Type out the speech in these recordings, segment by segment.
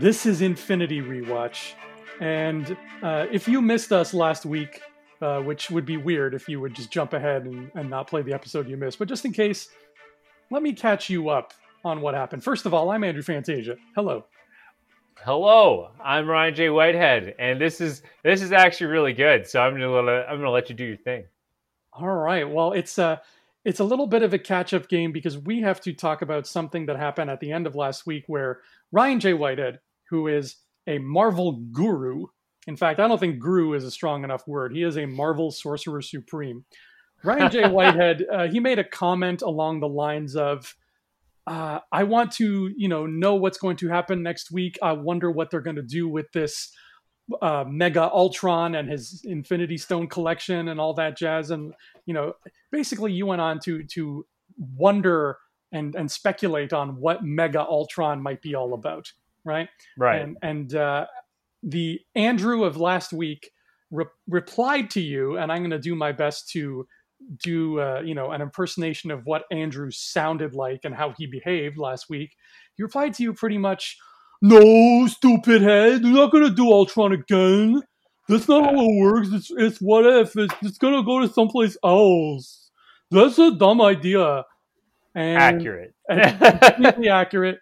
This is Infinity Rewatch. And uh, if you missed us last week, uh, which would be weird if you would just jump ahead and, and not play the episode you missed, but just in case, let me catch you up on what happened. First of all, I'm Andrew Fantasia. Hello. Hello, I'm Ryan J. Whitehead, and this is this is actually really good. So I'm gonna let, I'm gonna let you do your thing. All right. Well, it's a uh, it's a little bit of a catch up game because we have to talk about something that happened at the end of last week where Ryan J. Whitehead, who is a Marvel guru, in fact, I don't think guru is a strong enough word. He is a Marvel sorcerer supreme. Ryan J. Whitehead, uh, he made a comment along the lines of, uh, "I want to, you know, know what's going to happen next week. I wonder what they're going to do with this uh, Mega Ultron and his Infinity Stone collection and all that jazz." And you know, basically, you went on to to wonder and and speculate on what Mega Ultron might be all about, right? Right. And, and uh, the Andrew of last week re- replied to you, and I'm going to do my best to do uh, you know an impersonation of what Andrew sounded like and how he behaved last week. He replied to you pretty much, "No, stupid head, you're not going to do Ultron again. That's not how it works. It's it's what if it's, it's going to go to someplace else. That's a dumb idea." And, accurate, and completely accurate.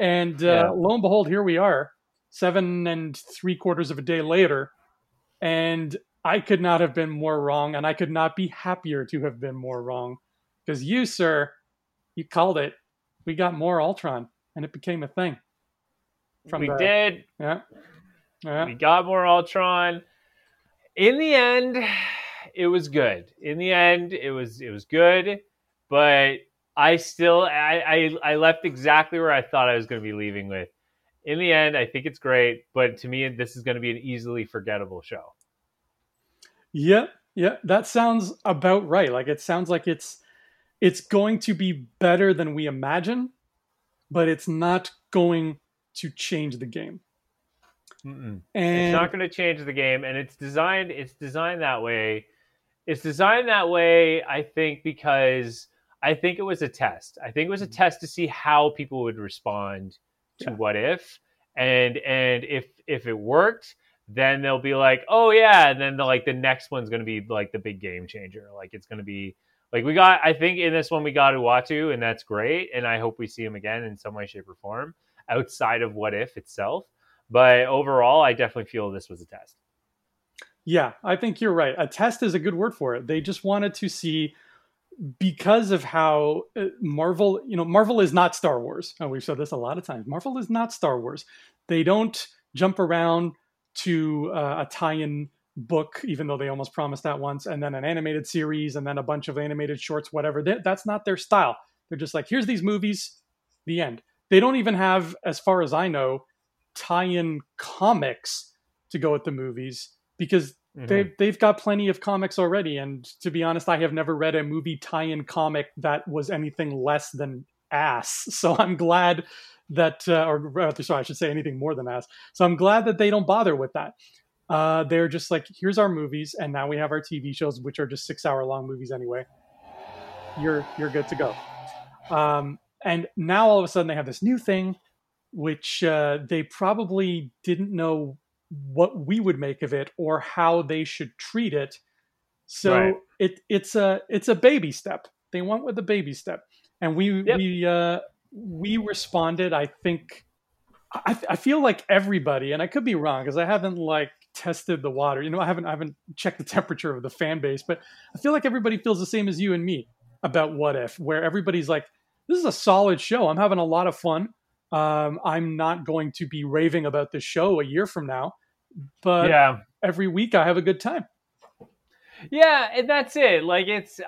And uh, yeah. lo and behold, here we are, seven and three quarters of a day later, and I could not have been more wrong, and I could not be happier to have been more wrong, because you, sir, you called it. We got more Ultron, and it became a thing. we the, did. Yeah. yeah. We got more Ultron. In the end, it was good. In the end, it was it was good, but I still I, I, I left exactly where I thought I was going to be leaving with. In the end, I think it's great, but to me, this is going to be an easily forgettable show. Yeah, yeah, that sounds about right. Like it sounds like it's it's going to be better than we imagine, but it's not going to change the game. Mm-mm. And it's not going to change the game, and it's designed. It's designed that way. It's designed that way, I think, because I think it was a test. I think it was a mm-hmm. test to see how people would respond to yeah. what if, and and if if it worked, then they'll be like, oh yeah, and then the, like the next one's gonna be like the big game changer. Like it's gonna be like we got. I think in this one we got Uatu, and that's great. And I hope we see him again in some way, shape, or form outside of what if itself. But overall, I definitely feel this was a test. Yeah, I think you're right. A test is a good word for it. They just wanted to see because of how uh, Marvel, you know, Marvel is not Star Wars. And we've said this a lot of times. Marvel is not Star Wars. They don't jump around to uh, a tie-in book, even though they almost promised that once, and then an animated series, and then a bunch of animated shorts, whatever. They, that's not their style. They're just like, here's these movies, the end. They don't even have, as far as I know, tie-in comics to go with the movies because Mm-hmm. They've they've got plenty of comics already, and to be honest, I have never read a movie tie-in comic that was anything less than ass. So I'm glad that, uh, or sorry, I should say anything more than ass. So I'm glad that they don't bother with that. Uh, they're just like, here's our movies, and now we have our TV shows, which are just six-hour-long movies anyway. You're you're good to go. Um, and now all of a sudden they have this new thing, which uh, they probably didn't know what we would make of it or how they should treat it. So right. it it's a it's a baby step. They went with a baby step, and we yep. we uh, we responded. I think I, I feel like everybody, and I could be wrong because I haven't like tested the water. You know, I haven't I haven't checked the temperature of the fan base, but I feel like everybody feels the same as you and me about what if, where everybody's like, "This is a solid show. I'm having a lot of fun. Um, I'm not going to be raving about this show a year from now." But yeah. every week I have a good time. Yeah, and that's it. Like it's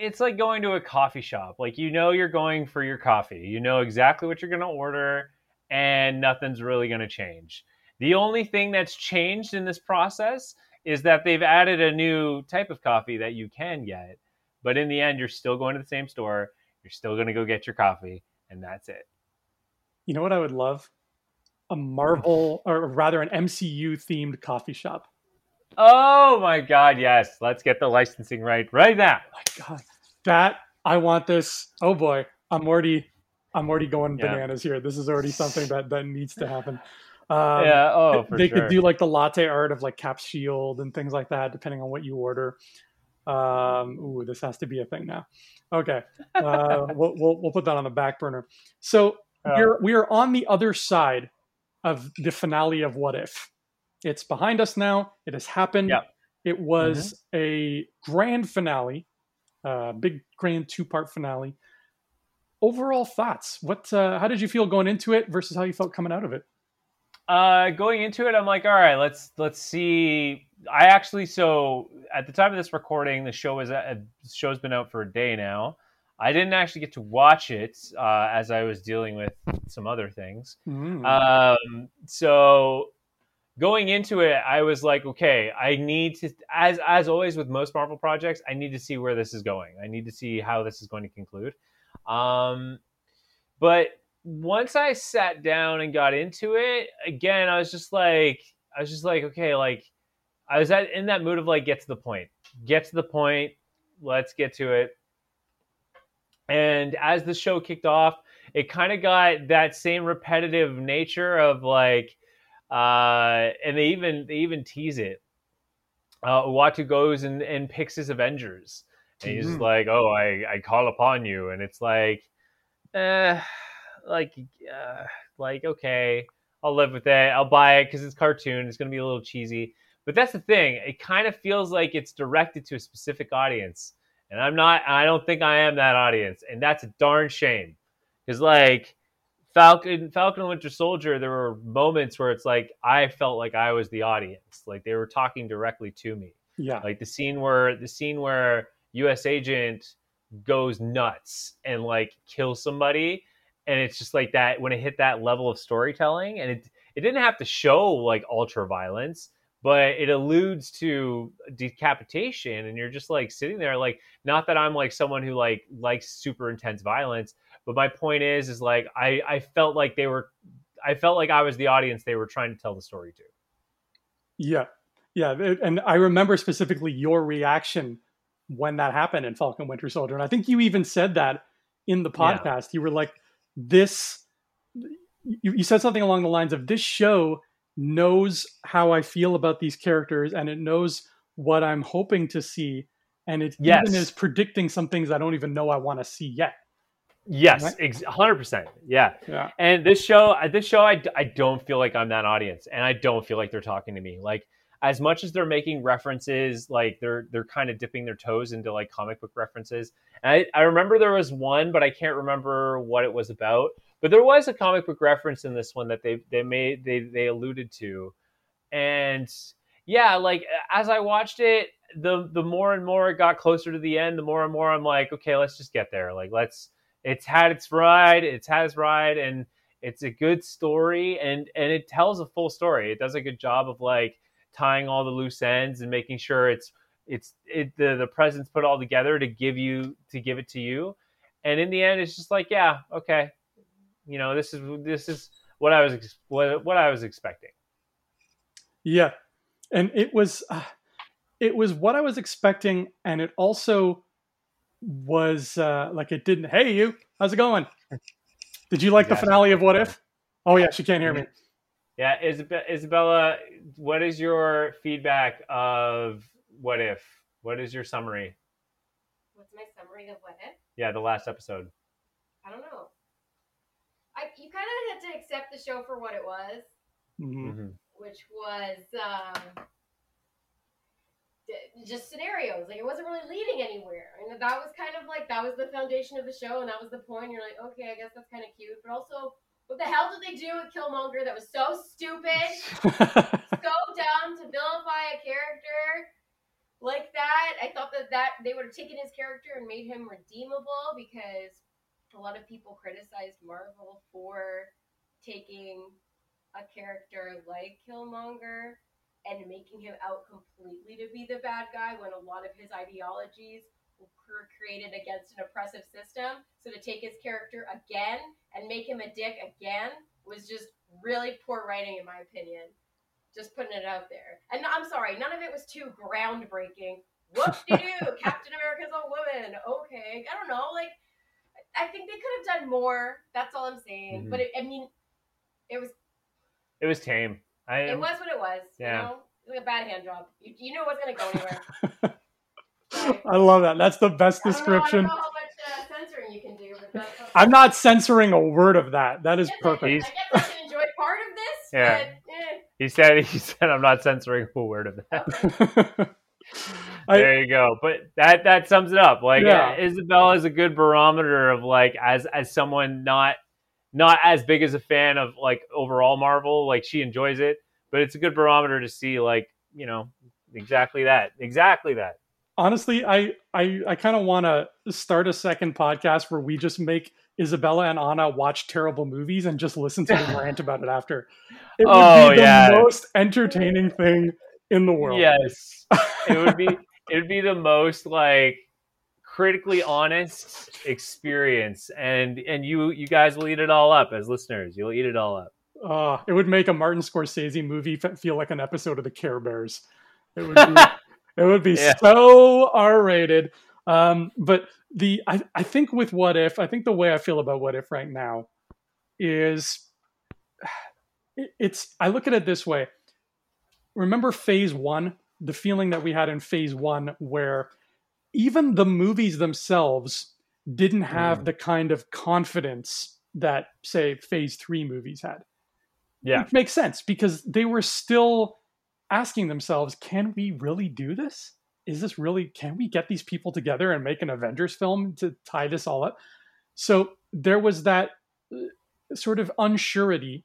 it's like going to a coffee shop. Like you know you're going for your coffee. You know exactly what you're going to order and nothing's really going to change. The only thing that's changed in this process is that they've added a new type of coffee that you can get. But in the end you're still going to the same store. You're still going to go get your coffee and that's it. You know what I would love? A Marvel or rather an MCU themed coffee shop. Oh my god, yes. Let's get the licensing right right now. Oh my god. That I want this. Oh boy. I'm already I'm already going yeah. bananas here. This is already something that that needs to happen. Um, yeah. Oh, they sure. could do like the latte art of like Cap Shield and things like that, depending on what you order. Um, ooh, this has to be a thing now. Okay, uh, we'll, we'll, we'll put that on the back burner. So we're we are on the other side of the finale of What If. It's behind us now. It has happened. Yep. It was mm-hmm. a grand finale, uh, big grand two part finale. Overall thoughts? What? Uh, how did you feel going into it versus how you felt coming out of it? Uh, going into it, I'm like, all right, let's let's see. I actually so at the time of this recording, the show is uh, show's been out for a day now. I didn't actually get to watch it uh, as I was dealing with some other things. Mm. Um, so going into it, I was like, okay, I need to, as as always with most Marvel projects, I need to see where this is going. I need to see how this is going to conclude. Um, but once I sat down and got into it, again, I was just like, I was just like, okay, like I was at, in that mood of like, get to the point, get to the point, let's get to it. And as the show kicked off, it kind of got that same repetitive nature of like, uh, and they even they even tease it. Uh, Uatu goes and, and picks his Avengers, and he's mm-hmm. like, "Oh, I I call upon you," and it's like, eh like uh, like okay, I'll live with it. I'll buy it because it's cartoon. It's gonna be a little cheesy, but that's the thing. It kind of feels like it's directed to a specific audience, and I'm not. I don't think I am that audience, and that's a darn shame. Because like Falcon, Falcon and Winter Soldier, there were moments where it's like I felt like I was the audience, like they were talking directly to me. Yeah, like the scene where the scene where U.S. Agent goes nuts and like kills somebody and it's just like that when it hit that level of storytelling and it it didn't have to show like ultra violence but it alludes to decapitation and you're just like sitting there like not that i'm like someone who like likes super intense violence but my point is is like i i felt like they were i felt like i was the audience they were trying to tell the story to. Yeah. Yeah and i remember specifically your reaction when that happened in falcon winter soldier and i think you even said that in the podcast. Yeah. you were like this you, you said something along the lines of this show knows how I feel about these characters and it knows what I'm hoping to see. And it yes. even is predicting some things I don't even know I want to see yet. Yes, hundred percent. Yeah. yeah. And this show, this show, I, I don't feel like I'm that audience, and I don't feel like they're talking to me. Like as much as they're making references, like they're they're kind of dipping their toes into like comic book references. I, I remember there was one, but I can't remember what it was about. But there was a comic book reference in this one that they they made they they alluded to, and yeah, like as I watched it, the the more and more it got closer to the end, the more and more I'm like, okay, let's just get there. Like let's it's had its ride, it's had its ride, and it's a good story, and and it tells a full story. It does a good job of like tying all the loose ends and making sure it's it's it the the presents put all together to give you to give it to you and in the end it's just like yeah okay you know this is this is what i was what, what i was expecting yeah and it was uh, it was what i was expecting and it also was uh like it didn't hey you how's it going did you like yeah, the finale of what if oh yeah she can't hear me yeah isabella what is your feedback of what if? What is your summary? What's my summary of what if? Yeah, the last episode. I don't know. I you kind of had to accept the show for what it was, mm-hmm. mm-hmm. which was um, just scenarios. Like it wasn't really leading anywhere, and that was kind of like that was the foundation of the show, and that was the point. You're like, okay, I guess that's kind of cute, but also what the hell did they do with Killmonger that was so stupid, so dumb to vilify a character like that. I thought that that they would have taken his character and made him redeemable because a lot of people criticized Marvel for taking a character like Killmonger and making him out completely to be the bad guy when a lot of his ideologies were created against an oppressive system. So to take his character again and make him a dick again was just really poor writing, in my opinion. Just putting it out there. And I'm sorry, none of it was too groundbreaking. Whoop de doo, Captain America's a woman. Okay, I don't know. Like, I think they could have done more. That's all I'm saying. Mm-hmm. But it, I mean, it was. It was tame. I, it was what it was. Yeah. You know? It was like a bad hand job. You, you knew it wasn't going to go anywhere. I love that. That's the best description. Uh, I'm not censoring a word of that. That is perfect. I guess I can enjoy part of this. Yeah. But, eh. He said. He said, "I'm not censoring a word of that." Okay. there you go. But that that sums it up. Like yeah. Isabella is a good barometer of like as as someone not not as big as a fan of like overall Marvel. Like she enjoys it, but it's a good barometer to see like you know exactly that exactly that. Honestly, I I I kind of want to start a second podcast where we just make Isabella and Anna watch terrible movies and just listen to them rant about it after. It would oh, be the yeah. most entertaining thing in the world. Yes. It would be it would be the most like critically honest experience and and you you guys will eat it all up as listeners. You'll eat it all up. Uh, it would make a Martin Scorsese movie feel like an episode of the Care Bears. It would be it would be yeah. so R-rated. Um, but the I, I think with What If, I think the way I feel about What If right now is it's I look at it this way remember phase one, the feeling that we had in phase one, where even the movies themselves didn't have mm. the kind of confidence that, say, phase three movies had. Yeah. Which makes sense because they were still asking themselves, can we really do this? Is this really, can we get these people together and make an Avengers film to tie this all up? So there was that uh, sort of unsurety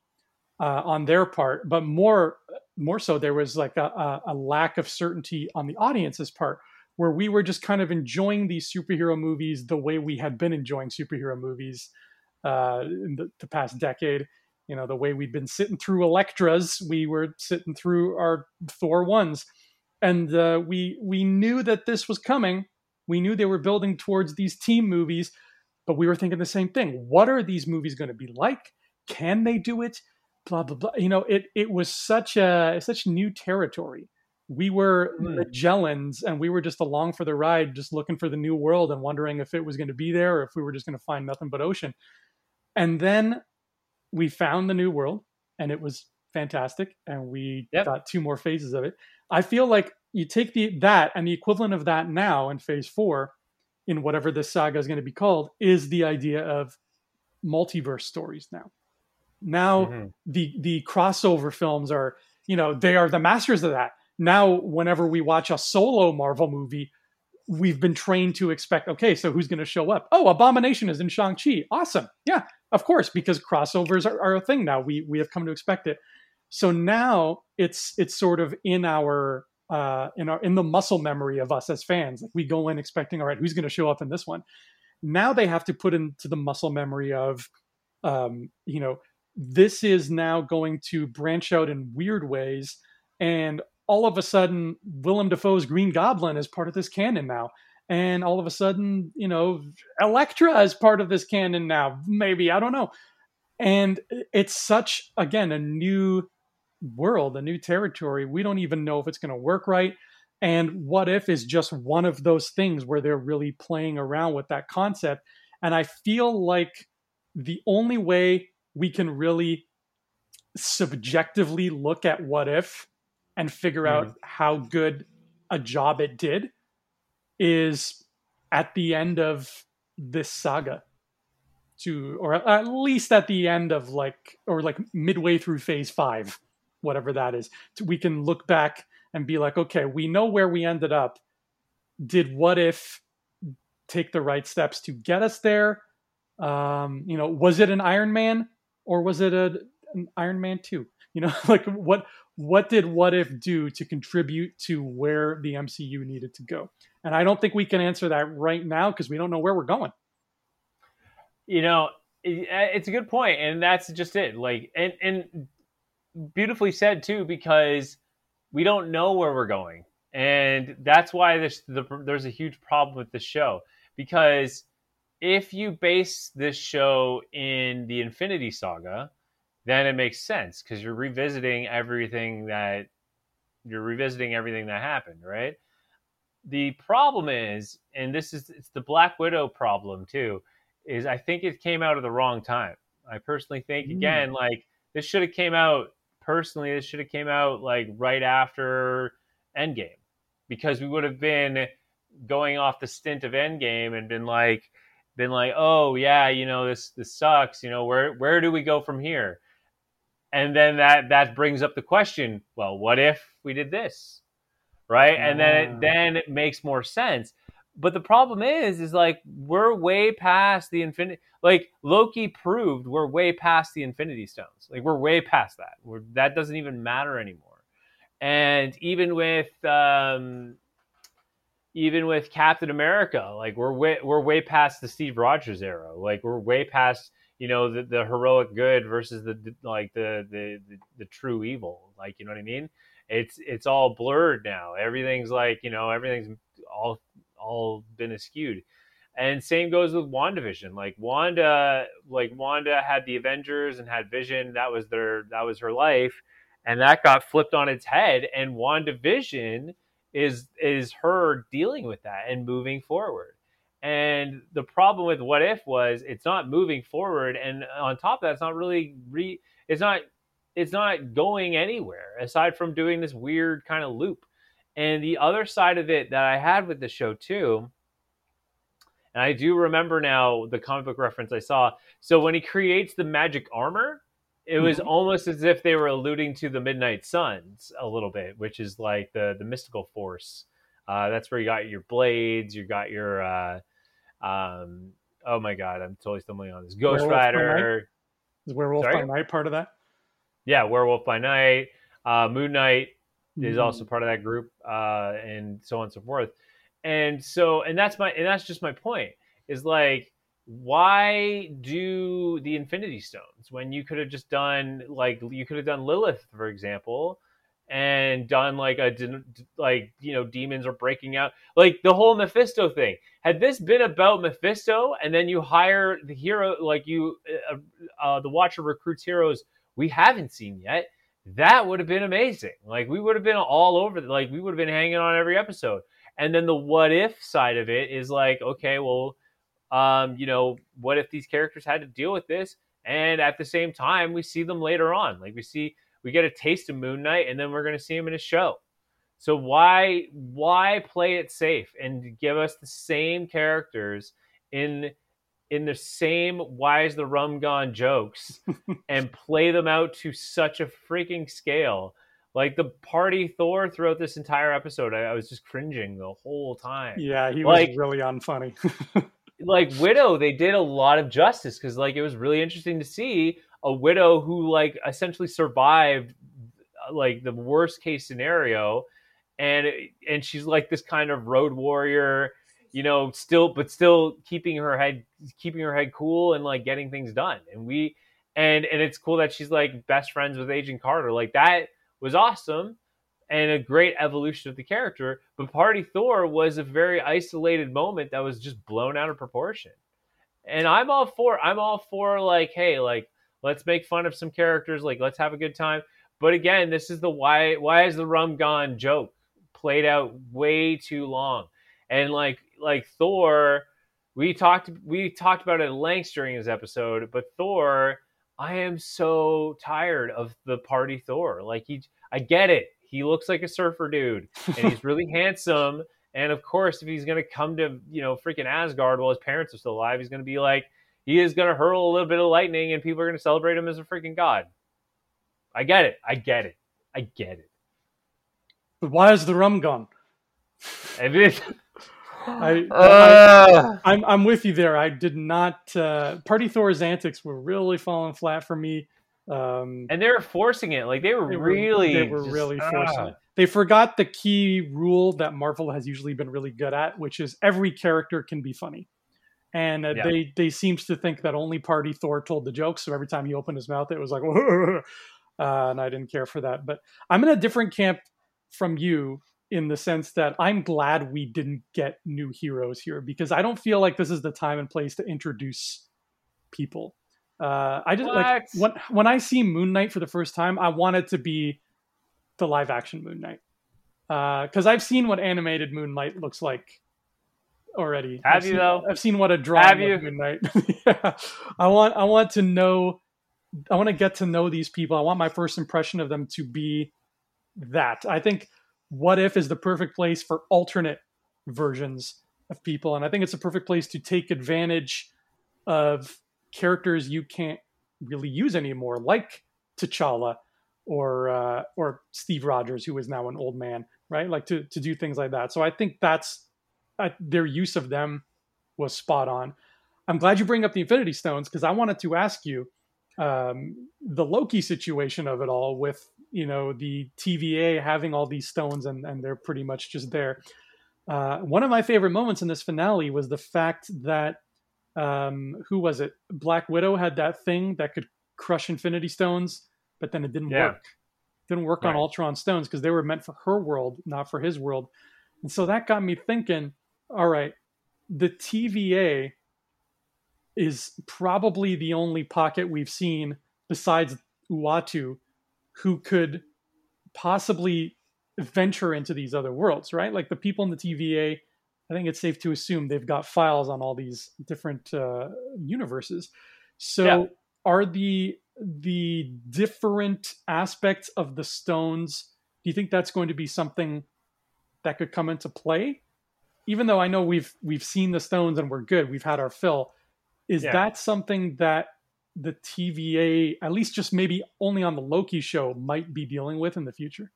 uh, on their part, but more more so there was like a, a, lack of certainty on the audience's part, where we were just kind of enjoying these superhero movies the way we had been enjoying superhero movies uh, in the, the past decade. You know, the way we'd been sitting through Elektra's, we were sitting through our Thor ones, and uh, we we knew that this was coming. We knew they were building towards these team movies, but we were thinking the same thing. What are these movies going to be like? Can they do it? Blah blah blah. You know, it it was such a such new territory. We were mm. Magellans, and we were just along for the ride, just looking for the new world and wondering if it was going to be there or if we were just going to find nothing but ocean. And then we found the new world, and it was fantastic. And we yep. got two more phases of it. I feel like you take the that and the equivalent of that now in phase four, in whatever this saga is going to be called, is the idea of multiverse stories now now mm-hmm. the the crossover films are, you know, they are the masters of that. Now, whenever we watch a solo Marvel movie, we've been trained to expect, okay, so who's going to show up? Oh, Abomination is in Shang-Chi. Awesome. Yeah, of course, because crossovers are, are, a thing now. We we have come to expect it. So now it's it's sort of in our uh, in our in the muscle memory of us as fans. Like we go in expecting, all right, who's going to show up in this one? Now they have to put into the muscle memory of, um, you know, this is now going to branch out in weird ways. And all of a sudden, Willem Dafoe's Green Goblin is part of this canon now. And all of a sudden, you know, Elektra is part of this canon now. Maybe, I don't know. And it's such, again, a new world, a new territory. We don't even know if it's going to work right. And what if is just one of those things where they're really playing around with that concept. And I feel like the only way we can really subjectively look at what if and figure mm-hmm. out how good a job it did is at the end of this saga to or at least at the end of like or like midway through phase 5 whatever that is. We can look back and be like okay we know where we ended up. Did what if take the right steps to get us there? Um you know was it an iron man or was it a, an Iron Man 2? You know, like what what did What If do to contribute to where the MCU needed to go? And I don't think we can answer that right now because we don't know where we're going. You know, uh, it's a good point, and that's just it. Like, and and beautifully said too, because we don't know where we're going, and that's why this the, there's a huge problem with the show because if you base this show in the Infinity Saga, then it makes sense because you're revisiting everything that you're revisiting everything that happened, right? The problem is, and this is it's the Black Widow problem too, is I think it came out at the wrong time. I personally think mm. again like this should have came out personally this should have came out like right after Endgame because we would have been going off the stint of Endgame and been like been like oh yeah you know this this sucks you know where where do we go from here? And then that that brings up the question well what if we did this? Right? And then it then it makes more sense. But the problem is is like we're way past the infinity like loki proved we're way past the infinity stones. Like we're way past that. We're, that doesn't even matter anymore. And even with um even with captain america like we're way we're way past the steve rogers era like we're way past you know the, the heroic good versus the, the like the, the the the true evil like you know what i mean it's it's all blurred now everything's like you know everything's all all been askewed. And same goes with WandaVision. Like Wanda, like Wanda had the Avengers and had Vision. That was their that was her life. And that got flipped on its head. And WandaVision is is her dealing with that and moving forward. And the problem with what if was it's not moving forward. And on top of that, it's not really re it's not it's not going anywhere aside from doing this weird kind of loop. And the other side of it that I had with the show too, and I do remember now the comic book reference I saw. So when he creates the magic armor, it was mm-hmm. almost as if they were alluding to the Midnight Suns a little bit, which is like the the mystical force. Uh, that's where you got your blades, you got your uh, um, oh my god, I'm totally stumbling on this. Ghost Werewolf Rider. Is Werewolf Sorry? by Night part of that? Yeah, Werewolf by Night, uh, Moon Knight, mm-hmm. is also part of that group, uh, and so on and so forth. And so, and that's my, and that's just my point is like, why do the Infinity Stones when you could have just done like you could have done Lilith, for example, and done like a like you know demons are breaking out like the whole mephisto thing had this been about mephisto and then you hire the hero like you uh, uh, the watcher recruits heroes we haven't seen yet that would have been amazing. Like we would have been all over. Like we would have been hanging on every episode. And then the what if side of it is like, okay, well, um, you know, what if these characters had to deal with this? And at the same time, we see them later on. Like we see, we get a taste of Moon Knight, and then we're going to see him in a show. So why why play it safe and give us the same characters in in the same why is the rum gone jokes and play them out to such a freaking scale like the party thor throughout this entire episode I, I was just cringing the whole time yeah he like, was really unfunny like widow they did a lot of justice because like it was really interesting to see a widow who like essentially survived uh, like the worst case scenario and and she's like this kind of road warrior you know, still, but still keeping her head, keeping her head cool and like getting things done. And we, and and it's cool that she's like best friends with Agent Carter. Like that was awesome and a great evolution of the character. But Party Thor was a very isolated moment that was just blown out of proportion. And I'm all for, I'm all for like, hey, like let's make fun of some characters, like let's have a good time. But again, this is the why why is the rum gone joke played out way too long. And like like Thor, we talked we talked about it at length during his episode, but Thor, I am so tired of the party Thor. Like he I get it. He looks like a surfer dude and he's really handsome. And of course, if he's gonna come to, you know, freaking Asgard while his parents are still alive, he's gonna be like he is gonna hurl a little bit of lightning and people are gonna celebrate him as a freaking god. I get it. I get it. I get it. But why is the rum gone? I, uh, I, am I'm with you there. I did not. Uh, Party Thor's antics were really falling flat for me. Um, and they were forcing it. Like they were, they were really, they were just, really forcing it. They forgot the key rule that Marvel has usually been really good at, which is every character can be funny. And uh, yeah. they they seems to think that only Party Thor told the jokes. So every time he opened his mouth, it was like, uh, and I didn't care for that. But I'm in a different camp from you in the sense that I'm glad we didn't get new heroes here because I don't feel like this is the time and place to introduce people. Uh, I just what? like when when I see Moon Knight for the first time, I want it to be the live action Moon Knight because uh, I've seen what animated Moon Knight looks like already. Have I've you seen, though? I've seen what a drawing Have you? of Midnight. yeah. I want I want to know I want to get to know these people. I want my first impression of them to be that. I think what if is the perfect place for alternate versions of people and I think it's a perfect place to take advantage of characters you can't really use anymore like T'Challa or uh, or Steve Rogers who is now an old man, right? Like to to do things like that. So I think that's I, their use of them was spot on. I'm glad you bring up the Infinity Stones because I wanted to ask you um, the Loki situation of it all with you know the TVA having all these stones and and they're pretty much just there. Uh, one of my favorite moments in this finale was the fact that um, who was it? Black Widow had that thing that could crush Infinity Stones, but then it didn't Yeah. work. Didn't work Right. on Ultron stones because they were meant for her world, not for his world. And so that got me thinking. All right, the TVA is probably the only pocket we've seen besides Uatu who could possibly venture into these other worlds, right? Like the people in the TVA, I think it's safe to assume they've got files on all these different uh, universes. So Yeah. are the the different aspects of the stones do you think that's going to be something that could come into play even though i know we've we've seen the stones and we're good we've had our fill is Yeah. that something that the tva at least just maybe only on the loki show might be dealing with in the future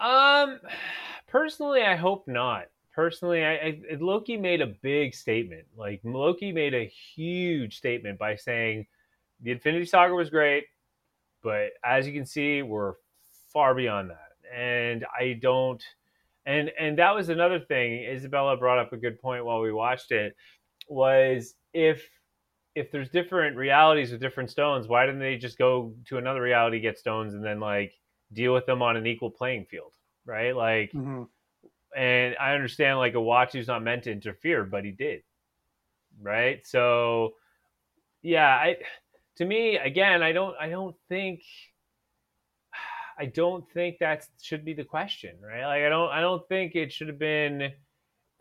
Um, personally, I hope not. Personally, I, I Loki made a big statement. Like Loki made a huge statement by saying the Infinity Saga was great, but as you can see, we're far beyond that. And I don't. And and that was another thing. Isabella brought up a good point while we watched it. Was if if there's different realities with different stones, why didn't they just go to another reality, get stones, and then like deal with them on an equal playing field, right? Like, mm-hmm. and I understand like a Uatu's not meant to interfere, but he did, right? So, yeah, I to me again, I don't, I don't think, I don't think that should be the question, right? Like, I don't, I don't think it should have been.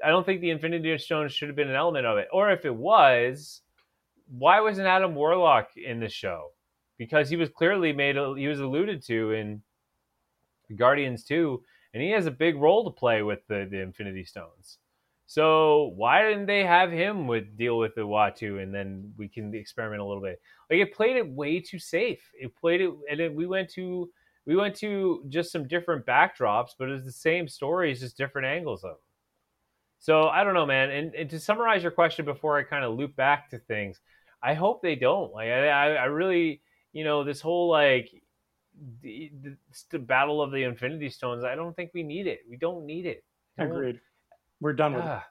I don't think the Infinity Stones should have been an element of it, or if it was, why wasn't Adam Warlock in the show? Because he was clearly made, he was alluded to in Guardians 2, and he has a big role to play with the, the Infinity Stones. So why didn't they have him with deal with the Uatu and then we can experiment a little bit? Like it played it way too safe. It played it and then we went to we went to just some different backdrops, but it's the same stories, just different angles of them. So I don't know, man. And, and to summarize your question before I kind of loop back to things, I hope they don't. Like I, I really, you know, this whole like the, the, the battle of the Infinity Stones. I don't think we need it. We don't need it. Don't- agreed we're done with it Ah,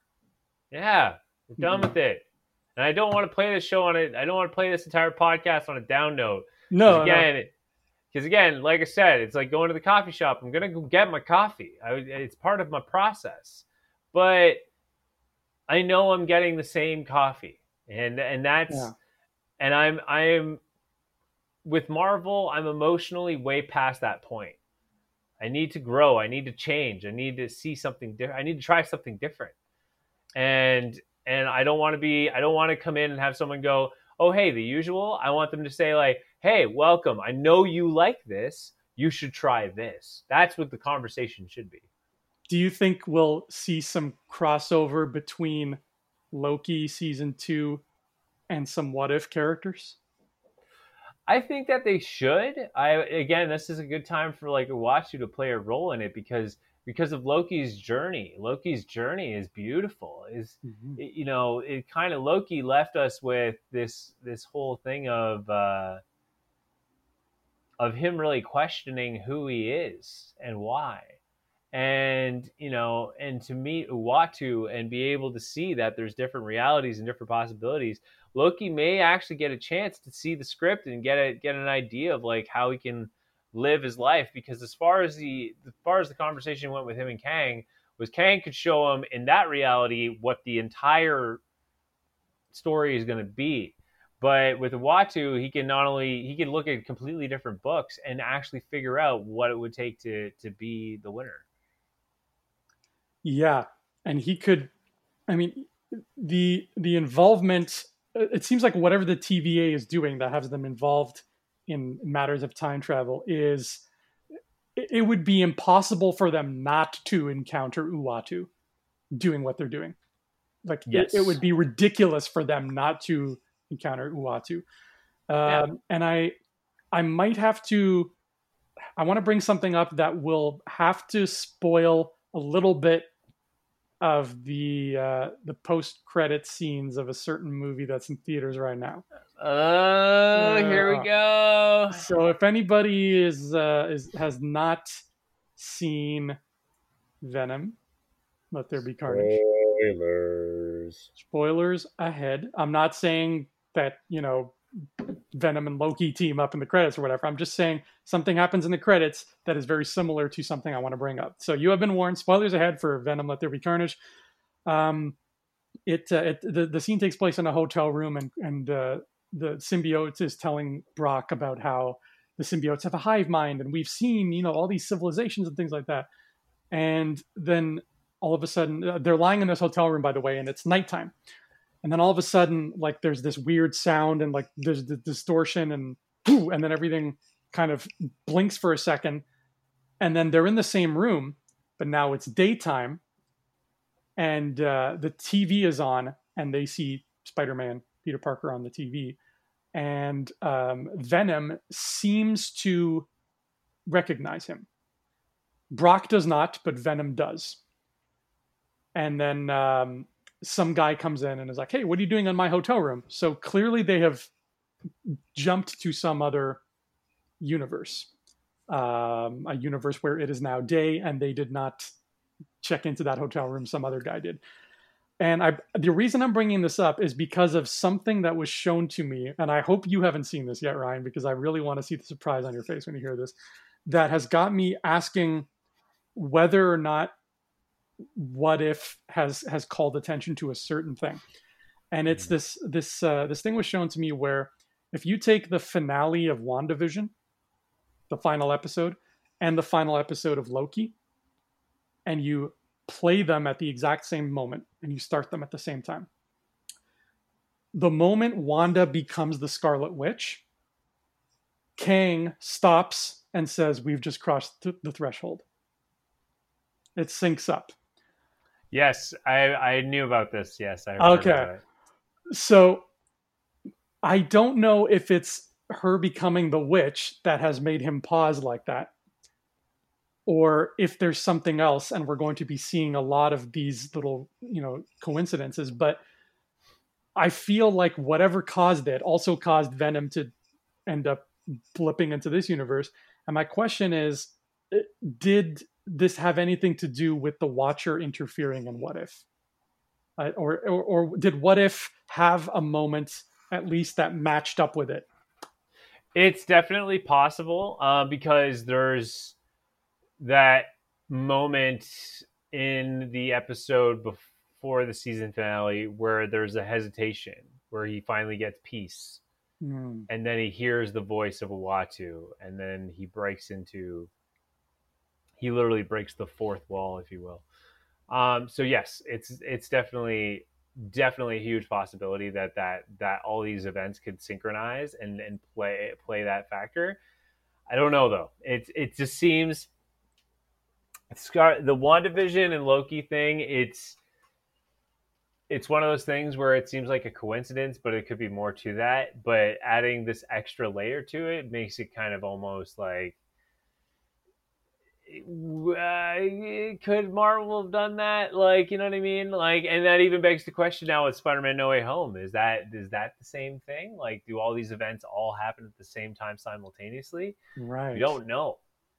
yeah, we're done with it. And I don't want to play this show on it. I don't want to play this entire podcast on a down note. no, no. again, because again, like I said, it's like going to the coffee shop. I'm gonna go get my coffee. I, it's part of my process, but I know I'm getting the same coffee, and and that's Yeah. and I'm I'm with Marvel. I'm emotionally way past that point. I need to grow. I need to change. I need to see something different. I need to try something different, and and I don't want to be. I don't want to come in and have someone go, "Oh, hey, the usual." I want them to say like, "Hey, welcome. I know you like this. You should try this." That's what the conversation should be. do you think we'll see some crossover between Loki season two and some what if characters? I think that they should. I again, this is a good time for like you to play a role in it because because of Loki's journey. Loki's journey is beautiful. Is it- you know, it kind of Loki left us with this this whole thing of uh, of him really questioning who he is and why. And you know, and to meet Uatu and be able to see that there's different realities and different possibilities, Loki may actually get a chance to see the script and get a get an idea of like how he can live his life. Because as far as the as far as the conversation went with him and Kang, was Kang could show him in that reality what the entire story is going to be. But with Uatu, he can not only he can look at completely different books and actually figure out what it would take to to be the winner. Yeah, and he could. I mean, the the involvement. It seems like whatever the TVA is doing that has them involved in matters of time travel is it would be impossible for them not to encounter Uatu doing what they're doing. Like yes. it, it, would be ridiculous for them not to encounter Uatu. Um, yeah. And I, I might have to. I want to bring something up that will have to spoil a little bit of the uh, the post credit scenes of a certain movie that's in theaters right now. Oh, uh, here we go. So if anybody is uh, is has not seen Venom, let there be carnage. Spoilers. Spoilers ahead. I'm not saying that you know Venom and Loki team up in the credits or whatever. I'm just saying something happens in the credits that is very similar to something I want to bring up. So you have been warned. Spoilers ahead for Venom: Let There Be Carnage. Um, it, uh, it the, the scene takes place in a hotel room, and and uh, the symbiote is telling Brock about how the symbiotes have a hive mind, and we've seen you know all these civilizations and things like that. And then all of a sudden, uh, they're lying in this hotel room, by the way, and it's nighttime and then all of a sudden like there's this weird sound and like there's the distortion and and then everything kind of blinks for a second. And then they're in the same room but now it's daytime. And uh, the tv is on and they see spider-man peter parker on the tv and um, venom seems to recognize him. Brock does not but venom does. And then um, some guy comes in and is like, "Hey, what are you doing in my hotel room?" So clearly they have jumped to some other universe, um, a universe where it is now day, and they did not check into that hotel room. Some other guy did. And I, the reason I'm bringing this up is because of something that was shown to me, and I hope you haven't seen this yet, Ryan, because I really want to see the surprise on your face when you hear this. That has got me asking whether or not what if has has called attention to a certain thing and it's mm-hmm. this this uh, this thing was shown to me where if you take the finale of WandaVision, the final episode, and the final episode of Loki, and you play them at the exact same moment and you start them at the same time. The moment Wanda becomes the Scarlet Witch, Kang stops and says, We've just crossed the threshold. It syncs up. Yes, I I knew about this. Yes, I okay. So I don't know if it's her becoming the witch that has made him pause like that, or if there's something else, and we're going to be seeing a lot of these little you know coincidences. But I feel like whatever caused it also caused Venom to end up flipping into this universe. And my question is, eh, did this have anything to do with the watcher interfering in what if? Uh, or, or, or did what if have a moment at least that matched up with it? It's definitely possible uh, because there's that moment in the episode before the season finale where there's a hesitation where he finally gets peace. Mm. and then he hears the voice of a Uatu and then he breaks into he literally breaks the fourth wall, if you will. Um, so yes, it's it's definitely definitely a huge possibility that that that all these events could synchronize and and play play that factor. I don't know though. It it just seems Scar the WandaVision and Loki thing. It's it's one of those things where it seems like a coincidence, but it could be more to that. But adding this extra layer to it makes it kind of almost like uh, could Marvel have done that? Like, you know what I mean? Like, and that even begs the question now with Spider-Man: No Way Home: is that is that the same thing? Like, do all these events all happen at the same time simultaneously? Right. We don't know.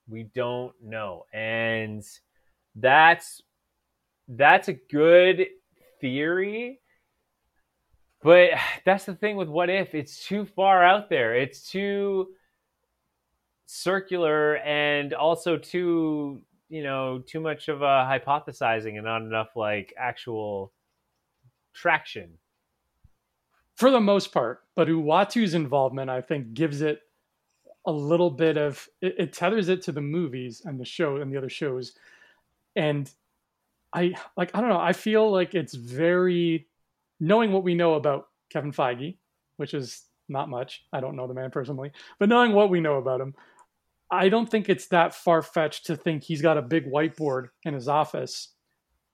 We don't know, and that's that's a good theory. But that's the thing with what if it's too far out there. It's too circular and also too you know too much of a hypothesizing and not enough like actual traction for the most part but uatu's involvement i think gives it a little bit of it, it tethers it to the movies and the show and the other shows and I like I don't know. I feel like it's very knowing what we know about Kevin Feige, which is not much. I don't know the man personally, but knowing what we know about him, I don't think it's that far fetched to think he's got a big whiteboard in his office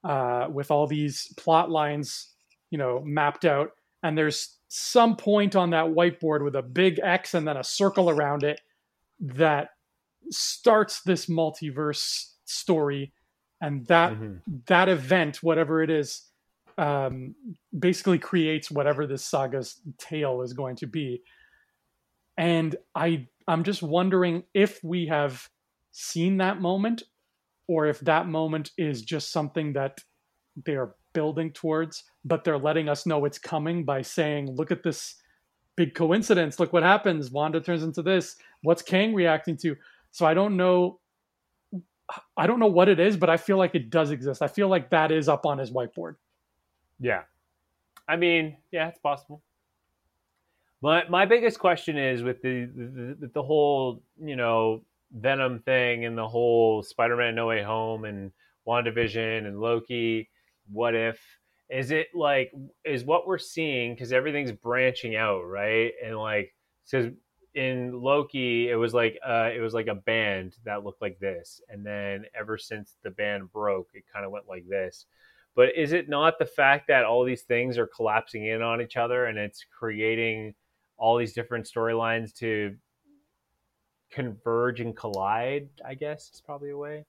uh, with all these plot lines, you know, mapped out, and there's some point on that whiteboard with a big X and then a circle around it that starts this multiverse story, and that mm-hmm. that event, whatever it is, um, basically creates whatever this saga's tale is going to be. And I I'm just wondering if we have seen that moment or if that moment is just something that they are building towards, but they're letting us know it's coming by saying, look at this big coincidence. Look what happens. Wanda turns into this. What's Kang reacting to? So I don't know. I don't know what it is, but I feel like it does exist. I feel like that is up on his whiteboard. Yeah. I mean, yeah, it's possible. My my biggest question is with the the, the whole you know Venom thing and the whole Spider-Man No Way Home and WandaVision and Loki. What if is it like is what we're seeing because everything's branching out right and like because in Loki it was like uh it was like a band that looked like this and then ever since the band broke it kind of went like this but is it not the fact that all these things are collapsing in on each other and it's creating all these different storylines to converge and collide i guess is probably a way.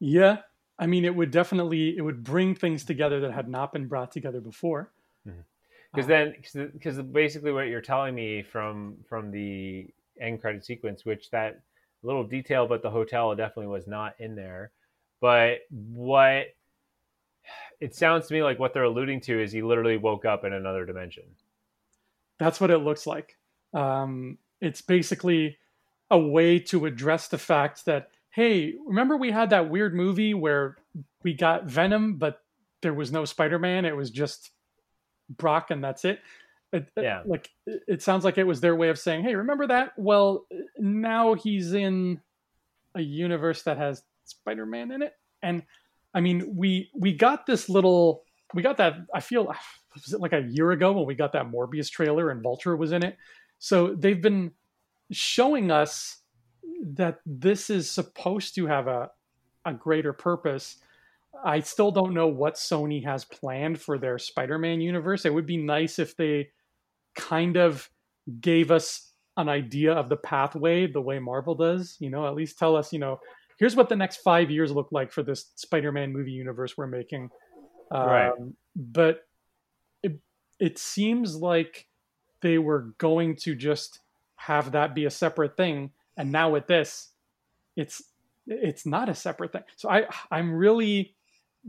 Yeah. I mean it would definitely it would bring things together that had not been brought together before. Because mm-hmm. then because basically what you're telling me from from the end credit sequence which that little detail but the hotel definitely was not in there but what it sounds to me like what they're alluding to is he literally woke up in another dimension that's what it looks like. Um, it's basically a way to address the fact that, hey, remember we had that weird movie where we got Venom, but there was no Spider Man. It was just Brock, and that's it. It, yeah. It, like it sounds like it was their way of saying, "Hey, remember that? Well, now he's in a universe that has Spider-Man in it." And I mean, we we got this little we got that I feel was it like a year ago when we got that Morbius trailer and Vulture was in it. So they've been showing us that this is supposed to have a a greater purpose. I still don't know what Sony has planned for their Spider-Man universe. It would be nice if they kind of gave us an idea of the pathway the way Marvel does, you know, at least tell us, you know, here's what the next 5 years look like for this Spider-Man movie universe we're making. Um, right. But it seems like they were going to just have that be a separate thing and now with this it's it's not a separate thing. So i i'm really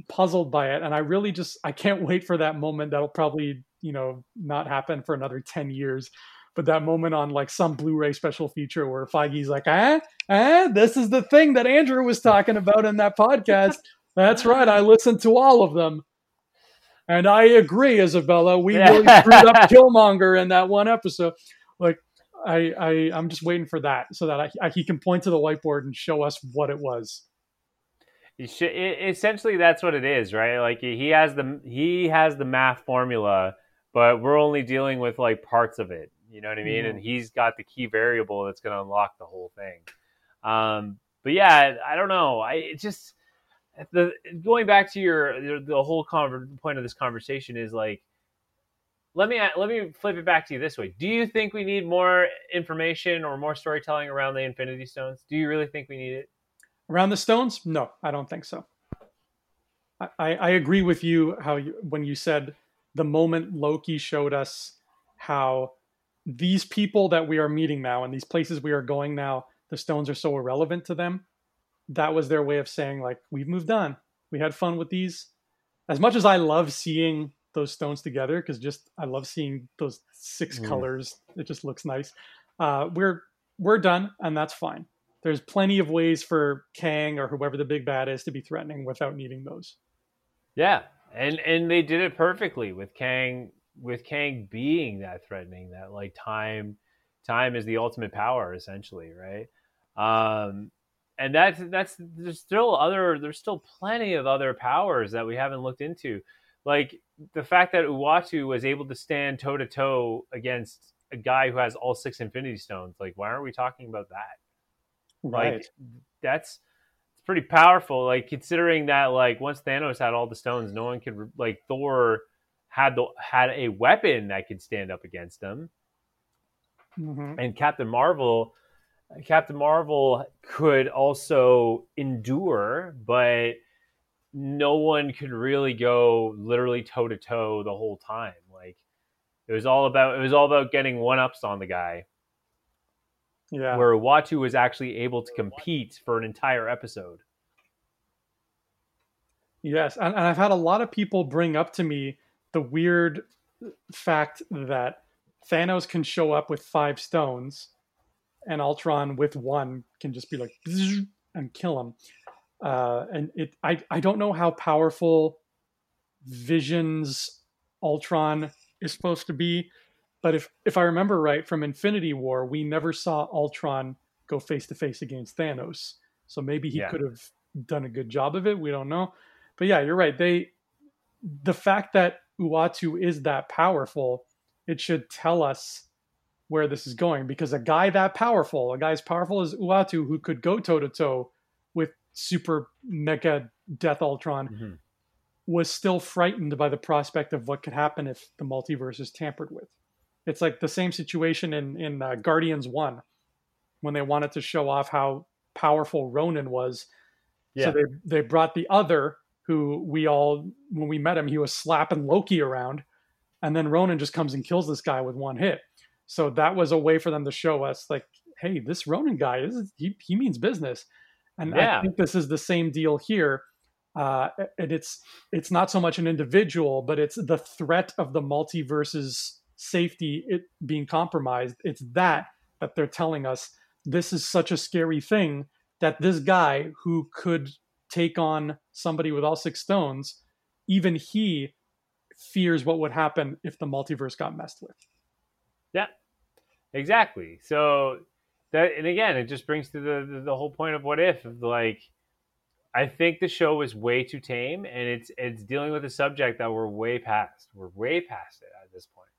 puzzled by it and i really just i can't wait for that moment that'll probably you know not happen for another 10 years but that moment on like some blu-ray special feature where feige's like ah ah this is the thing that andrew was talking about in that podcast. That's right i listened to all of them and I agree, Isabella. We really screwed up Killmonger in that one episode. Like, I, I I'm just waiting for that so that I, I, he can point to the whiteboard and show us what it was. Should, it, essentially, that's what it is, right? Like he has the he has the math formula, but we're only dealing with like parts of it. You know what I mean? Mm-hmm. And he's got the key variable that's going to unlock the whole thing. Um, but yeah, I don't know. I it just the going back to your the whole point of this conversation is like let me let me flip it back to you this way. Do you think we need more information or more storytelling around the infinity stones? Do you really think we need it? Around the stones? No i don't think so. I i agree with you how you when you said the moment loki showed us how these people that we are meeting now and these places we are going now the stones are so irrelevant to them that was their way of saying like we've moved on. We had fun with these. As much as i love seeing those stones together because just i love seeing those six mm. colors. It just looks nice. Uh, we're we're done and that's fine. There's plenty of ways for kang or whoever the big bad is to be threatening without needing those. Yeah and and they did it perfectly with kang with kang being that threatening that like time time is the ultimate power essentially right? Um and that's that's there's still other there's still plenty of other powers that we haven't looked into like the fact that Uatu was able to stand toe to toe against a guy who has all six Infinity Stones. Like, why aren't we talking about that? Right. Like, that's it's pretty powerful. Like, considering that, like, once Thanos had all the stones, no one could like Thor had the had a weapon that could stand up against them, mm-hmm. and Captain Marvel. Captain Marvel could also endure, but no one could really go literally toe to toe the whole time. Like it was all about it was all about getting one ups on the guy. Yeah. Where Uatu was actually able to compete for an entire episode. Yes, and, and I've had a lot of people bring up to me the weird fact that Thanos can show up with five stones, and Ultron with one can just be like and kill him. Uh, and it, I, I don't know how powerful Vision's Ultron is supposed to be, but if if I remember right from Infinity War, we never saw Ultron go face to face against Thanos. So maybe he yeah. could have done a good job of it. We don't know. But yeah, you're right. They the fact that Uatu is that powerful, it should tell us where this is going because a guy that powerful, a guy as powerful as Uatu who could go toe to toe with super mega Death Ultron, mm-hmm. was still frightened by the prospect of what could happen if the multiverse is tampered with. It's like the same situation in in uh, Guardians One, when they wanted to show off how powerful Ronan was. Yeah. So they they brought the other who we all when we met him he was slapping Loki around, and then Ronan just comes and kills this guy with one hit. So that was a way for them to show us like, hey, this Ronan guy is he he means business. And yeah. I think this is the same deal here. Uh, and it's it's not so much an individual, but it's the threat of the multiverse's safety it being compromised. It's that that they're telling us this is such a scary thing that this guy who could take on somebody with all six stones, even he fears what would happen if the multiverse got messed with. Yeah, exactly. So that and again it just brings to the, the, the whole point of what if like I think the show was way too tame and it's it's dealing with a subject that we're way past. We're way past it at this point.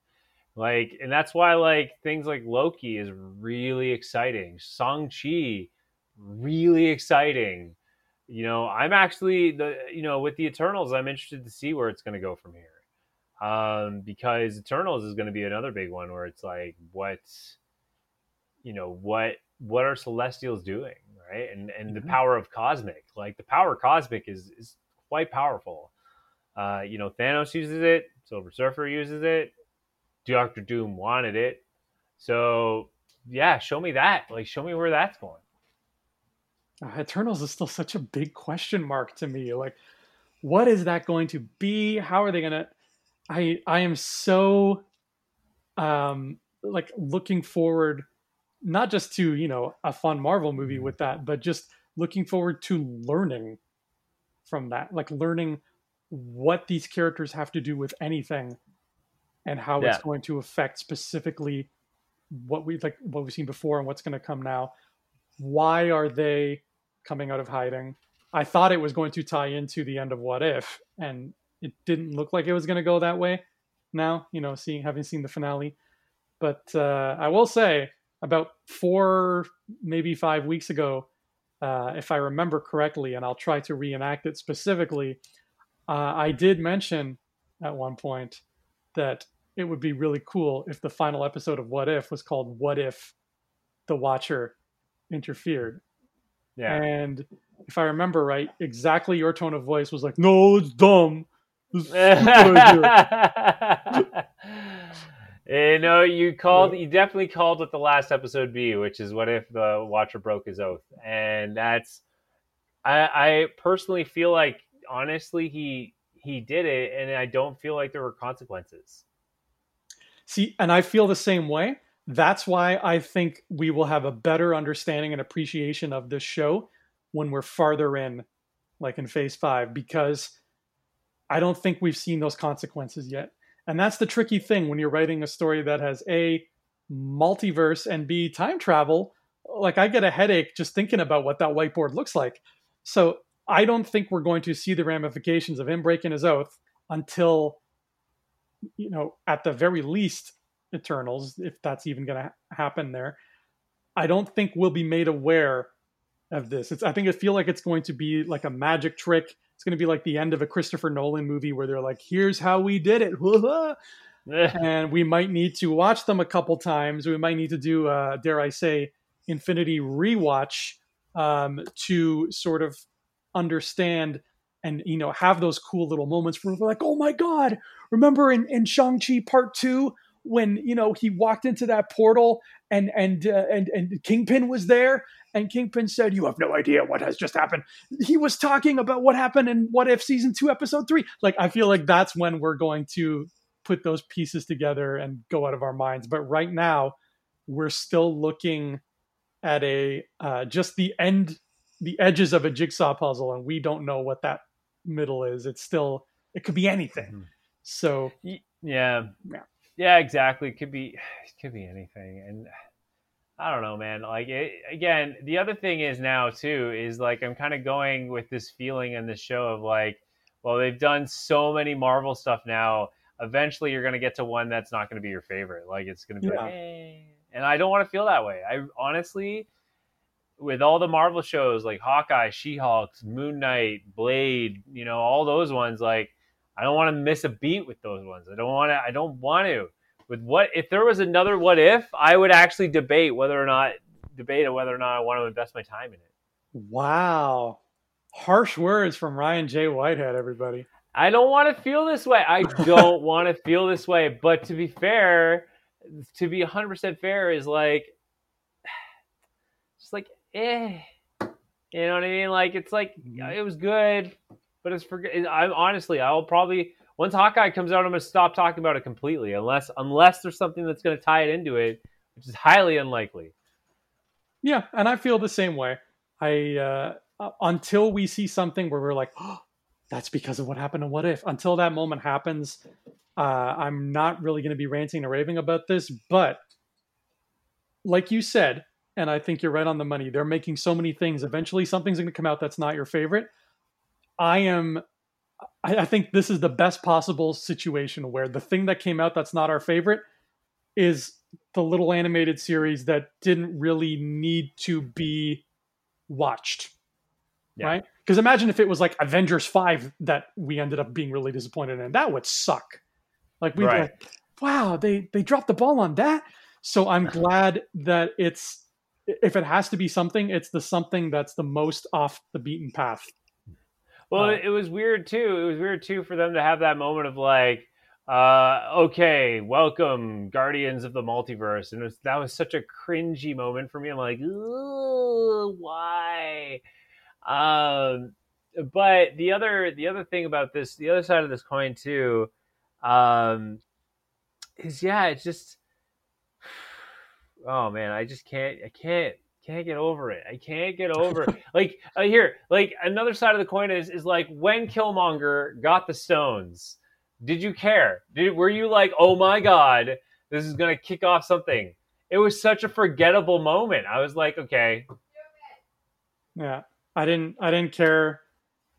Like and that's why like things like Loki is really exciting. Shang-Chi really exciting. You know, I'm actually the you know with the Eternals I'm interested to see where it's going to go from here. Um because Eternals is going to be another big one where it's like what's you know what what are celestials doing right? And and mm-hmm. the power of cosmic like the power cosmic is is quite powerful. Uh you know thanos uses it silver surfer uses it doctor doom wanted it. So yeah show me that like show me where that's going. Uh, eternals is still such a big question mark to me like what is that going to be? How are they gonna i i am so um like looking forward not just to you know a fun Marvel movie mm-hmm. with that, but just looking forward to learning from that, like learning what these characters have to do with anything and how yeah. it's going to affect specifically what we like what we've seen before and what's going to come now. Why are they coming out of hiding? I thought it was going to tie into the end of What If, and it didn't look like it was going to go that way. Now, you know, seeing having seen the finale, but uh, I will say about four, maybe five weeks ago, uh, if I remember correctly, and I'll try to reenact it specifically. Uh, I did mention at one point that it would be really cool if the final episode of What If was called What If the Watcher Interfered. Yeah. And if I remember right, exactly your tone of voice was like, no, it's dumb. Eh, you know, you called. You definitely called what the last episode B, which is what if the Watcher broke his oath, and that's. I, I personally feel like, honestly, he he did it, and I don't feel like there were consequences. See, and I feel the same way. That's why I think we will have a better understanding and appreciation of this show when we're farther in, like in phase five, because I don't think we've seen those consequences yet. And that's the tricky thing when you're writing a story that has A, multiverse, and B, time travel like I get a headache just thinking about what that whiteboard looks like. So I don't think we're going to see the ramifications of him breaking his oath until, you know, at the very least, Eternals, if that's even going to happen there. I don't think we'll be made aware of this. It's I think I feel like it's going to be like a magic trick. It's going to be like the end of a Christopher Nolan movie where they're like, "Here's how we did it," and we might need to watch them a couple times. We might need to do, uh, dare I say, Infinity rewatch um, to sort of understand and you know have those cool little moments where we're like, "Oh my god, remember in in Shang Chi Part Two when you know he walked into that portal and and uh, and and Kingpin was there and Kingpin said, "You have no idea what has just happened." He was talking about what happened in What If season 2 episode 3. Like I feel like that's when we're going to put those pieces together and go out of our minds. But right now, we're still looking at a uh, just the end the edges of a jigsaw puzzle and we don't know what that middle is. It's still it could be anything. Mm-hmm. So yeah. Yeah. Yeah, exactly. It could be it could be anything. And I don't know, man. Like it, again, the other thing is now too is like I'm kind of going with this feeling in the show of like, well, they've done so many Marvel stuff now. Eventually, you're gonna get to one that's not gonna be your favorite. Like it's gonna be yeah. like, eh. and I don't want to feel that way. I honestly, with all the Marvel shows like Hawkeye, She-Hulk, Moon Knight, Blade, you know, all those ones, like I don't want to miss a beat with those ones. I don't want to. I don't want to. With what if there was another what if? I would actually debate whether or not debate whether or not I want to invest my time in it. Wow, harsh words from Ryan J. Whitehead. Everybody. I don't want to feel this way. I don't want to feel this way. But to be fair, to be 100% fair is like, just like, eh. You know what I mean? Like, it's like, mm-hmm. it was good but it's for. I'm honestly, I'll probably once Hawkeye comes out, I'm to stop talking about it completely, unless unless there's something that's to tie it into it, which is highly unlikely. Yeah, and I feel the same way. I uh, until we see something where we're like, oh, that's because of what happened in What If. Until that moment happens, uh, I'm not really going to be ranting and raving about this. But like you said, and I think you're right on the money. They're making so many things. Eventually, something's going to come out that's not your favorite. I am I, I think this is the best possible situation where the thing that came out that's not our favorite is the little animated series that didn't really need to be watched. Yeah. Right? Because imagine if it was like Avengers 5 that we ended up being really disappointed in. That would suck. Like we'd right. like, wow, they they dropped the ball on that. So I'm glad that it's if it has to be something, it's the something that's the most off the beaten path well, uh, it was weird too. It was weird too for them to have that moment of like, uh, okay, welcome, Guardians of the Multiverse, and was, that was such a cringy moment for me. I'm like, why? Um, but the other the other thing about this, the other side of this coin too, um, is yeah, it's just, oh man, I just can't, I can't can't get over it. I can't get over it. like uh, here, like another side of the coin is is like when Killmonger got the stones. Did you care? Did were you like, oh my god, this is gonna kick off something? It was such a forgettable moment. I was like, okay. Yeah, I didn't. I didn't care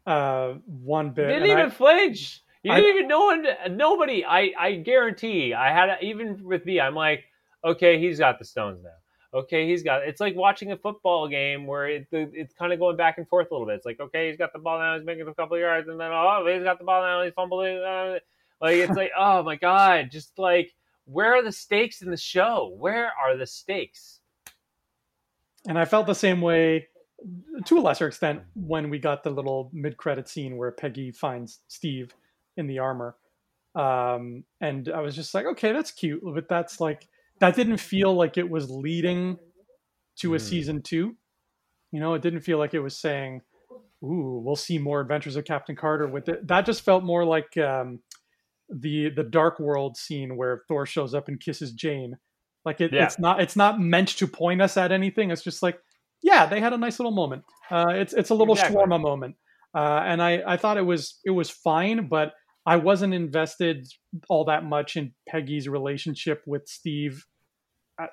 uh, one bit. Didn't even I, flinch. You I, didn't even know. One, nobody. I I guarantee. I had even with me. I'm like, okay, he's got the stones now okay, he's got. It's like watching a football game where it, it's kind of going back and forth a little bit. It's like, okay, he's got the ball now, he's making a couple of yards, and then oh, he's got the ball now, he's fumbling. Uh, like it's like, oh my god, just like where are the stakes in the show? Where are the stakes? And I felt the same way to a lesser extent when we got the little mid-credit scene where Peggy finds Steve in the armor. Um, and I was just like, okay, that's cute, but that's like that didn't feel like it was leading to a mm. season two. You know, it didn't feel like it was saying, "Ooh, we'll see more Adventures of Captain Carter." With it, that just felt more like um, the the Dark World scene where Thor shows up and kisses Jane. Like it, yeah. it's not it's not meant to point us at anything. It's just like, yeah, they had a nice little moment. Uh, it's it's a little exactly. shawarma moment, uh, and I I thought it was it was fine, but I wasn't invested all that much in Peggy's relationship with Steve uh,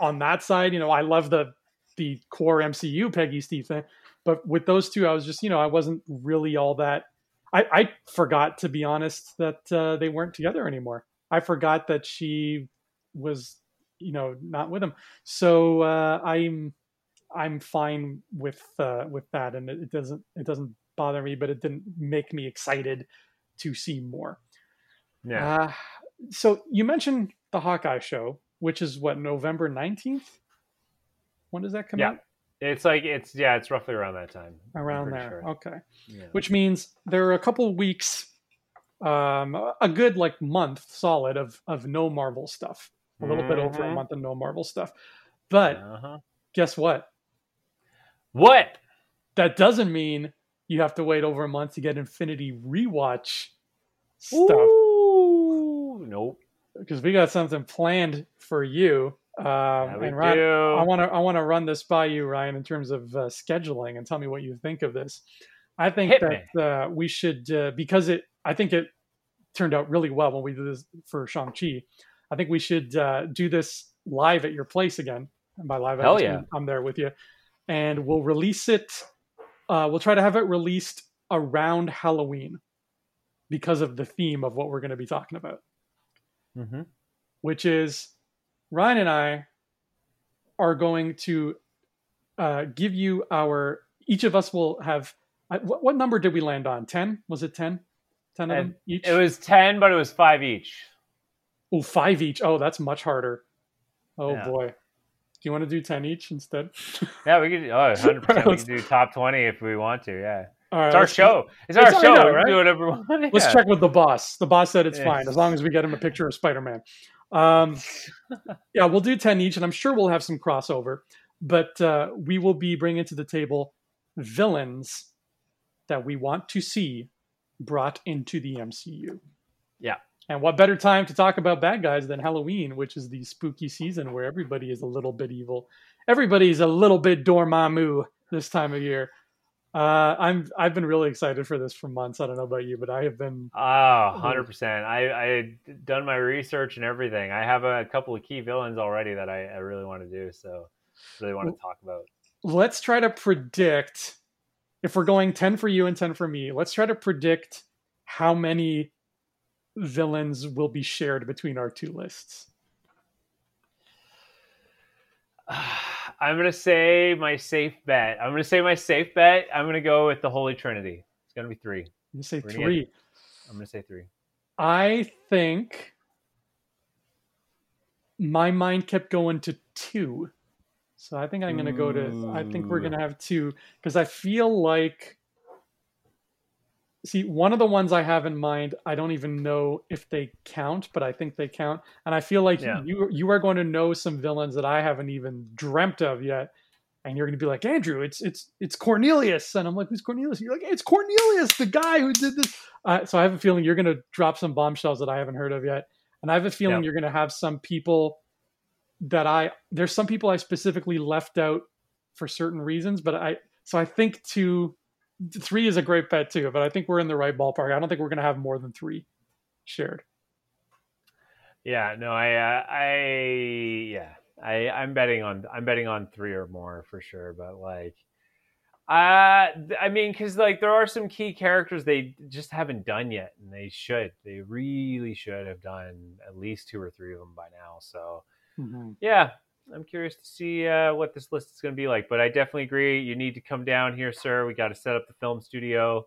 on that side. You know, I love the the core MCU Peggy Steve thing. But with those two, I was just, you know, I wasn't really all that. I, I forgot, to be honest, that uh, they weren't together anymore. I forgot that she was, you know, not with him. So uh, I'm, I'm fine with uh, with that, and it, it doesn't it doesn't bother me, but it didn't make me excited to see more. Yeah. Uh, so you mentioned the Hawkeye show, which is what November nineteenth. When does that come Yeah. out? It's like it's yeah, it's roughly around that time. Around there. sure. Okay. Yeah. Which means there are a couple weeks, um, a good like month solid of of no Marvel stuff. A little bit over a Mhm. month of no Marvel stuff. But Uh-huh. guess what? What? That doesn't mean you have to wait over a month to get Infinity rewatch stuff. Ooh, nope. because we got something planned for you. Um, and Ryan, do. I want to I want to run this by you, Ryan, in terms of uh, scheduling, and tell me what you think of this. I think Hit that uh, we should uh, because it I think it turned out really well when we did this for Shang Chi. I think we should uh, do this live at your place again. And by live, I Hell just yeah. I'm there with you, and we'll release it. Uh, we'll try to have it released around Halloween because of the theme of what we're going to be talking about Mm-hmm. which is Ryan and I are going to uh, give you our. Each of us will have. I- What, what number did we land on? Ten? Was it ten? Ten of Uh, them each. It was ten, but it was five each. oh, five each. Oh, that's much harder. Oh Yeah. boy. Do you want to do ten each instead? Yeah, we could. Oh, 100 percent. We can do top twenty if we want to. Yeah, right. it's our show. It's It's our show. we right? can do whatever we want. Let's check with the boss. The boss said it's Yeah. fine as long as we get him a picture of Spider Man. Um, yeah, we'll do 10 each, and I'm sure we'll have some crossover. But uh, we will be bringing to the table villains that we want to see brought into the MCU. Yeah. And what better time to talk about bad guys than Halloween, which is the spooky season where everybody is a little bit evil. Everybody's a little bit Dormammu this time of year. Uh, I'm I've been really excited for this for months. I don't know about you, but I have been Oh, 100%. I, I had done my research and everything. I have a couple of key villains already that I, I really want to do. So, really want to talk about. let's try to predict if we're going 10 for you and 10 for me let's try to predict how many villains will be shared between our two lists I'm going to say my safe bet. I'm going to say my safe bet. I'm going to go with the Holy Trinity. It's going to be three. you say We're gonna three I'm going to say three. i think my mind kept going to two so i think i'm going to go to i think we're going to mm. have two because i feel like see one of the ones i have in mind i don't even know if they count but i think they count. And i feel like Yeah. you you are going to know some villains that i haven't even dreamt of yet. And you're going to be like andrew it's it's it's cornelius. And i'm like who's cornelius? You're like it's cornelius the guy who did this. Uh, so i have a feeling you're going to drop some bombshells that i haven't heard of yet. And i have a feeling Yeah. you're going to have some people that i there's some people i specifically left out for certain reasons but i so i think two three is a great bet too but i think we're in the right ballpark i don't think we're going to have more than three shared Yeah, no, I, uh, I, yeah, I, I'm betting on, I'm betting on three or more for sure. But like, uh, I mean, because like there are some key characters they just haven't done yet, and they should, they really should have done at least two or three of them by now. So yeah, I'm curious to see uh, what this list is going to be like. But I definitely agree. You need to come down here, sir. We got to set up the film studio,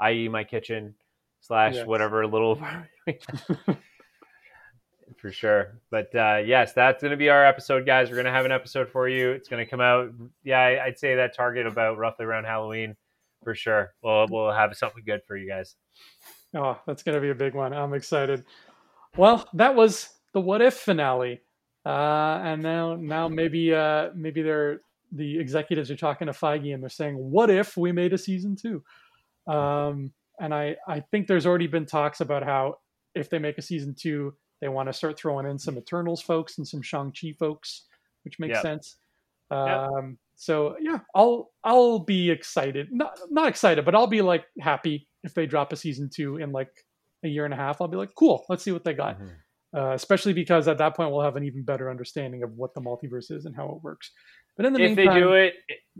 i.e., my kitchen slash Yes. whatever little. For sure, but uh, yes, that's going to be our episode, guys. We're going to have an episode for you. It's going to come out. Yeah, I'd say that target about roughly around Halloween, for sure. We'll we'll have something good for you guys. Oh, that's going to be a big one. I'm excited. Well, that was the what if finale. Uh, and now, now maybe, uh, maybe they're the executives are talking to Feige and they're saying, "What if we made a season two? Um, and I, I think there's already been talks about how if they make a season two, they want to start throwing in some Eternals folks and some Shang Chi folks, which makes Yep. sense. Yep. Um, so yeah, I'll I'll be excited. Not not excited, but I'll be like happy if they drop a season two in like a year and a half. I'll be like, cool, let's see what they got. Uh, especially because at that point we'll have an even better understanding of what the multiverse is and how it works. But in the if meantime, they do it,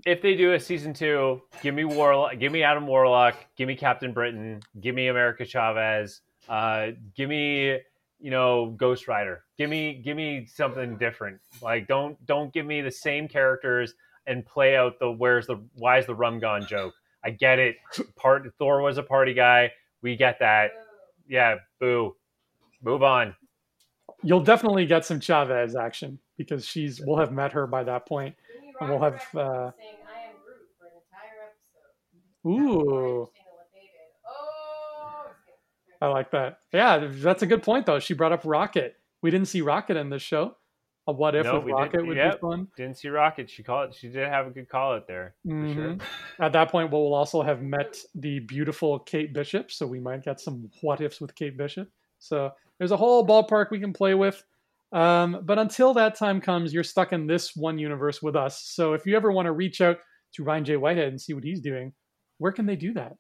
if they do a season two, give me Warlock, give me Adam Warlock, give me Captain Britain, give me America Chavez, uh, give me you know Ghost Rider, give me give me something different. Like don't don't give me the same characters and play out the where's the why is the rum gone joke. I get it. Part Thor was a party guy. We get that. Yeah, boo. Move on. You'll definitely get some Chavez action because she's we'll have met her by that. And we'll have uh, Ooh. I like that. Yeah, that's a good point though. She brought up Rocket. We didn't see Rocket in this show. A what if no, with Rocket would yep. be fun. Didn't see Rocket. She called. She did have a good call out there. Mm-hmm. Sure. At that point, we'll also have met the beautiful Kate Bishop, so we might get some what ifs with Kate Bishop. So there's a whole ballpark we can play with. Um, but until that time comes, you're stuck in this one universe with us. So if you ever want to reach out to Ryan J. Whitehead and see what he's doing, where can they do that?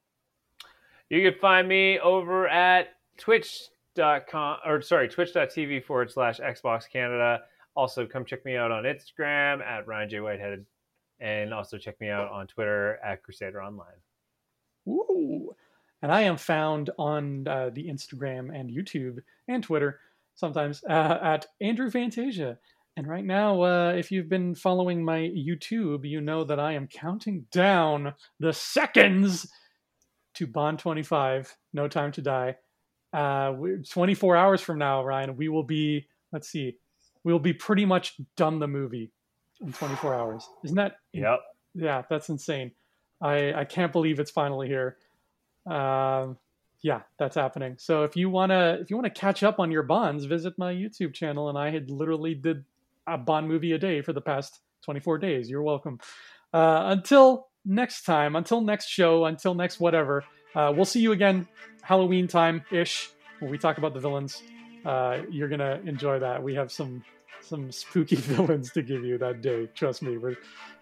You can find me over at twitch.com or sorry, twitch.tv forward slash Xbox Canada. Also, come check me out on Instagram at Ryan J. Whitehead and also check me out on Twitter at Crusader Online. Ooh. And I am found on uh, the Instagram and YouTube and Twitter sometimes uh, at Andrew Fantasia. And right now, uh, if you've been following my YouTube, you know that I am counting down the seconds to Bond 25, No Time to Die. Uh, 24 hours from now, Ryan, we will be, let's see, we'll be pretty much done the movie in 24 hours. Isn't that? Yep. Yeah, that's insane. I, I can't believe it's finally here. Um, yeah, that's happening. So if you wanna if you wanna catch up on your bonds, visit my YouTube channel. And I had literally did a Bond movie a day for the past 24 days. You're welcome. Uh, until next time, until next show, until next whatever. Uh, we'll see you again Halloween time ish when we talk about the villains. Uh, you're gonna enjoy that. We have some some spooky villains to give you that day. Trust me. We're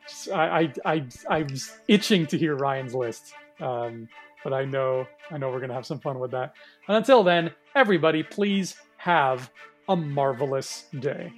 just, I, I I I'm itching to hear Ryan's list. Um, but I know I know we're gonna have some fun with that. And until then, everybody, please have a marvelous day.